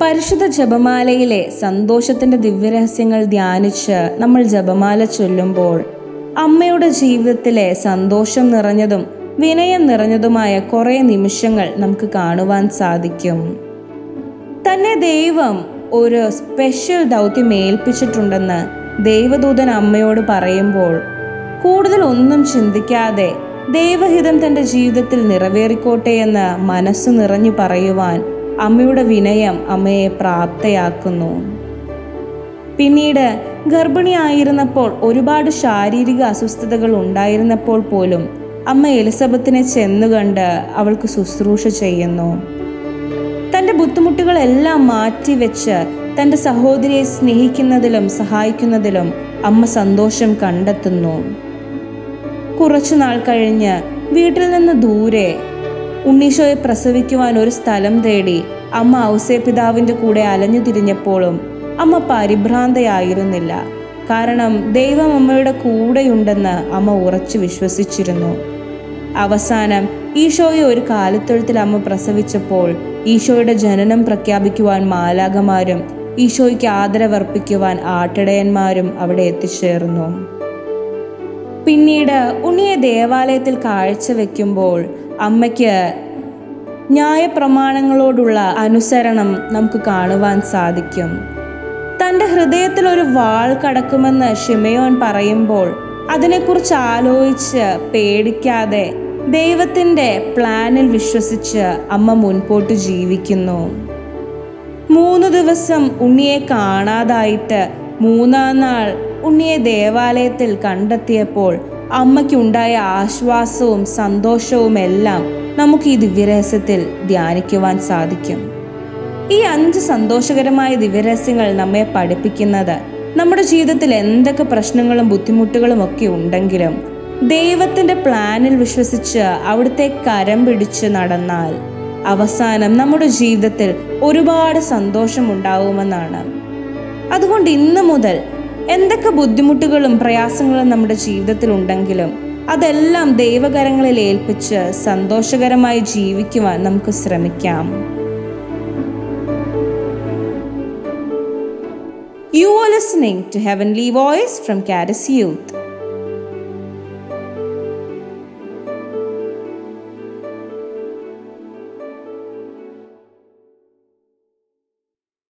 പരിശുദ്ധ ജപമാലയിലെ സന്തോഷത്തിന്റെ ദിവ്യരഹസ്യങ്ങൾ ധ്യാനിച്ച് നമ്മൾ ജപമാല ചൊല്ലുമ്പോൾ അമ്മയുടെ ജീവിതത്തിലെ സന്തോഷം നിറഞ്ഞതും വിനയം നിറഞ്ഞതുമായ കുറേ നിമിഷങ്ങൾ നമുക്ക് കാണുവാൻ സാധിക്കും. തന്നെ ദൈവം ഒരു സ്പെഷ്യൽ ദൗത്യം ഏൽപ്പിച്ചിട്ടുണ്ടെന്ന് ദൈവദൂതൻ അമ്മയോട് പറയുമ്പോൾ കൂടുതൽ ഒന്നും ചിന്തിക്കാതെ ദൈവഹിതം തന്റെ ജീവിതത്തിൽ നിറവേറിക്കോട്ടെ എന്ന് മനസ്സ് നിറഞ്ഞു പറയുവാൻ അമ്മയുടെ വിനയം അമ്മയെ പ്രാപ്തയാക്കുന്നു. പിന്നീട് ഗർഭിണിയായിരുന്നപ്പോൾ ഒരുപാട് ശാരീരിക അസ്വസ്ഥതകൾ ഉണ്ടായിരുന്നപ്പോൾ പോലും അമ്മ എലിസബത്തിനെ ചെന്നുകണ്ട് അവൾക്ക് ശുശ്രൂഷ ചെയ്യുന്നു. തന്റെ ബുദ്ധിമുട്ടുകളെല്ലാം മാറ്റിവെച്ച് തന്റെ സഹോദരിയെ സ്നേഹിക്കുന്നതിലും സഹായിക്കുന്നതിലും അമ്മ സന്തോഷം കണ്ടെത്തുന്നു. കുറച്ചു നാൾ കഴിഞ്ഞ് വീട്ടിൽ നിന്ന് ദൂരെ. ഉണ്ണീശോയെ പ്രസവിക്കുവാൻ ഒരു സ്ഥലം തേടി അമ്മ ഔസേ പിതാവിന്റെ കൂടെ അലഞ്ഞു തിരിഞ്ഞപ്പോഴും അമ്മ പരിഭ്രാന്തയായിരുന്നില്ല. കാരണം ദൈവം അമ്മയുടെ കൂടെയുണ്ടെന്ന് അമ്മ ഉറച്ചു വിശ്വസിച്ചിരുന്നു. അവസാനം ഈശോയെ ഒരു കാലിത്തൊഴുത്തിൽ അമ്മ പ്രസവിച്ചപ്പോൾ ഈശോയുടെ ജനനം പ്രഖ്യാപിക്കുവാൻ മാലാകമാരും ഈശോയ്ക്ക് ആദരവർപ്പിക്കുവാൻ ആട്ടിടയന്മാരും അവിടെ എത്തിച്ചേർന്നു. പിന്നീട് ഉണ്ണിയെ ദേവാലയത്തിൽ കാഴ്ചവെക്കുമ്പോൾ അമ്മയ്ക്ക് ന്യായപ്രമാണങ്ങളോടുള്ള അനുസരണം നമുക്ക് കാണുവാൻ സാധിക്കും. തന്റെ ഹൃദയത്തിൽ ഒരു വാൾ കടക്കുമെന്ന് ഷിമയോൻ പറയുമ്പോൾ അതിനെക്കുറിച്ച് ആലോചിച്ച് പേടിക്കാതെ ദൈവത്തിന്റെ പ്ലാനിൽ വിശ്വസിച്ച് അമ്മ മുൻപോട്ട് ജീവിക്കുന്നു. മൂന്ന് ദിവസം ഉണ്ണിയെ കാണാതായിട്ട് മൂന്നാം നാൾ ഉണ്ണിയെ ദേവാലയത്തിൽ കണ്ടെത്തിയപ്പോൾ അമ്മയ്ക്കുണ്ടായ ആശ്വാസവും സന്തോഷവും എല്ലാം നമുക്ക് ഈ ദിവ്യരഹസ്യത്തിൽ ധ്യാനിക്കുവാൻ സാധിക്കും. ഈ അഞ്ച് സന്തോഷകരമായ ദിവ്യരഹസ്യങ്ങൾ നമ്മെ പഠിപ്പിക്കുന്നത് നമ്മുടെ ജീവിതത്തിൽ എന്തൊക്കെ പ്രശ്നങ്ങളും ബുദ്ധിമുട്ടുകളും ഒക്കെ ഉണ്ടെങ്കിലും ദൈവത്തിന്റെ പ്ലാനിൽ വിശ്വസിച്ച് അവിടുത്തെ കരം പിടിച്ച് നടന്നാൽ അവസാനം നമ്മുടെ ജീവിതത്തിൽ ഒരുപാട് സന്തോഷം ഉണ്ടാവുമെന്നാണ് അതുകൊണ്ട് ഇന്ന് മുതൽ എന്തൊക്കെ ബുദ്ധിമുട്ടുകളും പ്രയാസങ്ങളും നമ്മുടെ ജീവിതത്തിൽ ഉണ്ടെങ്കിലും അതെല്ലാം ദൈവകരങ്ങളിൽ ഏൽപ്പിച്ച് സന്തോഷകരമായി ജീവിക്കുവാൻ നമുക്ക് ശ്രമിക്കാം You are listening to Heavenly Voice from Caddis Youth.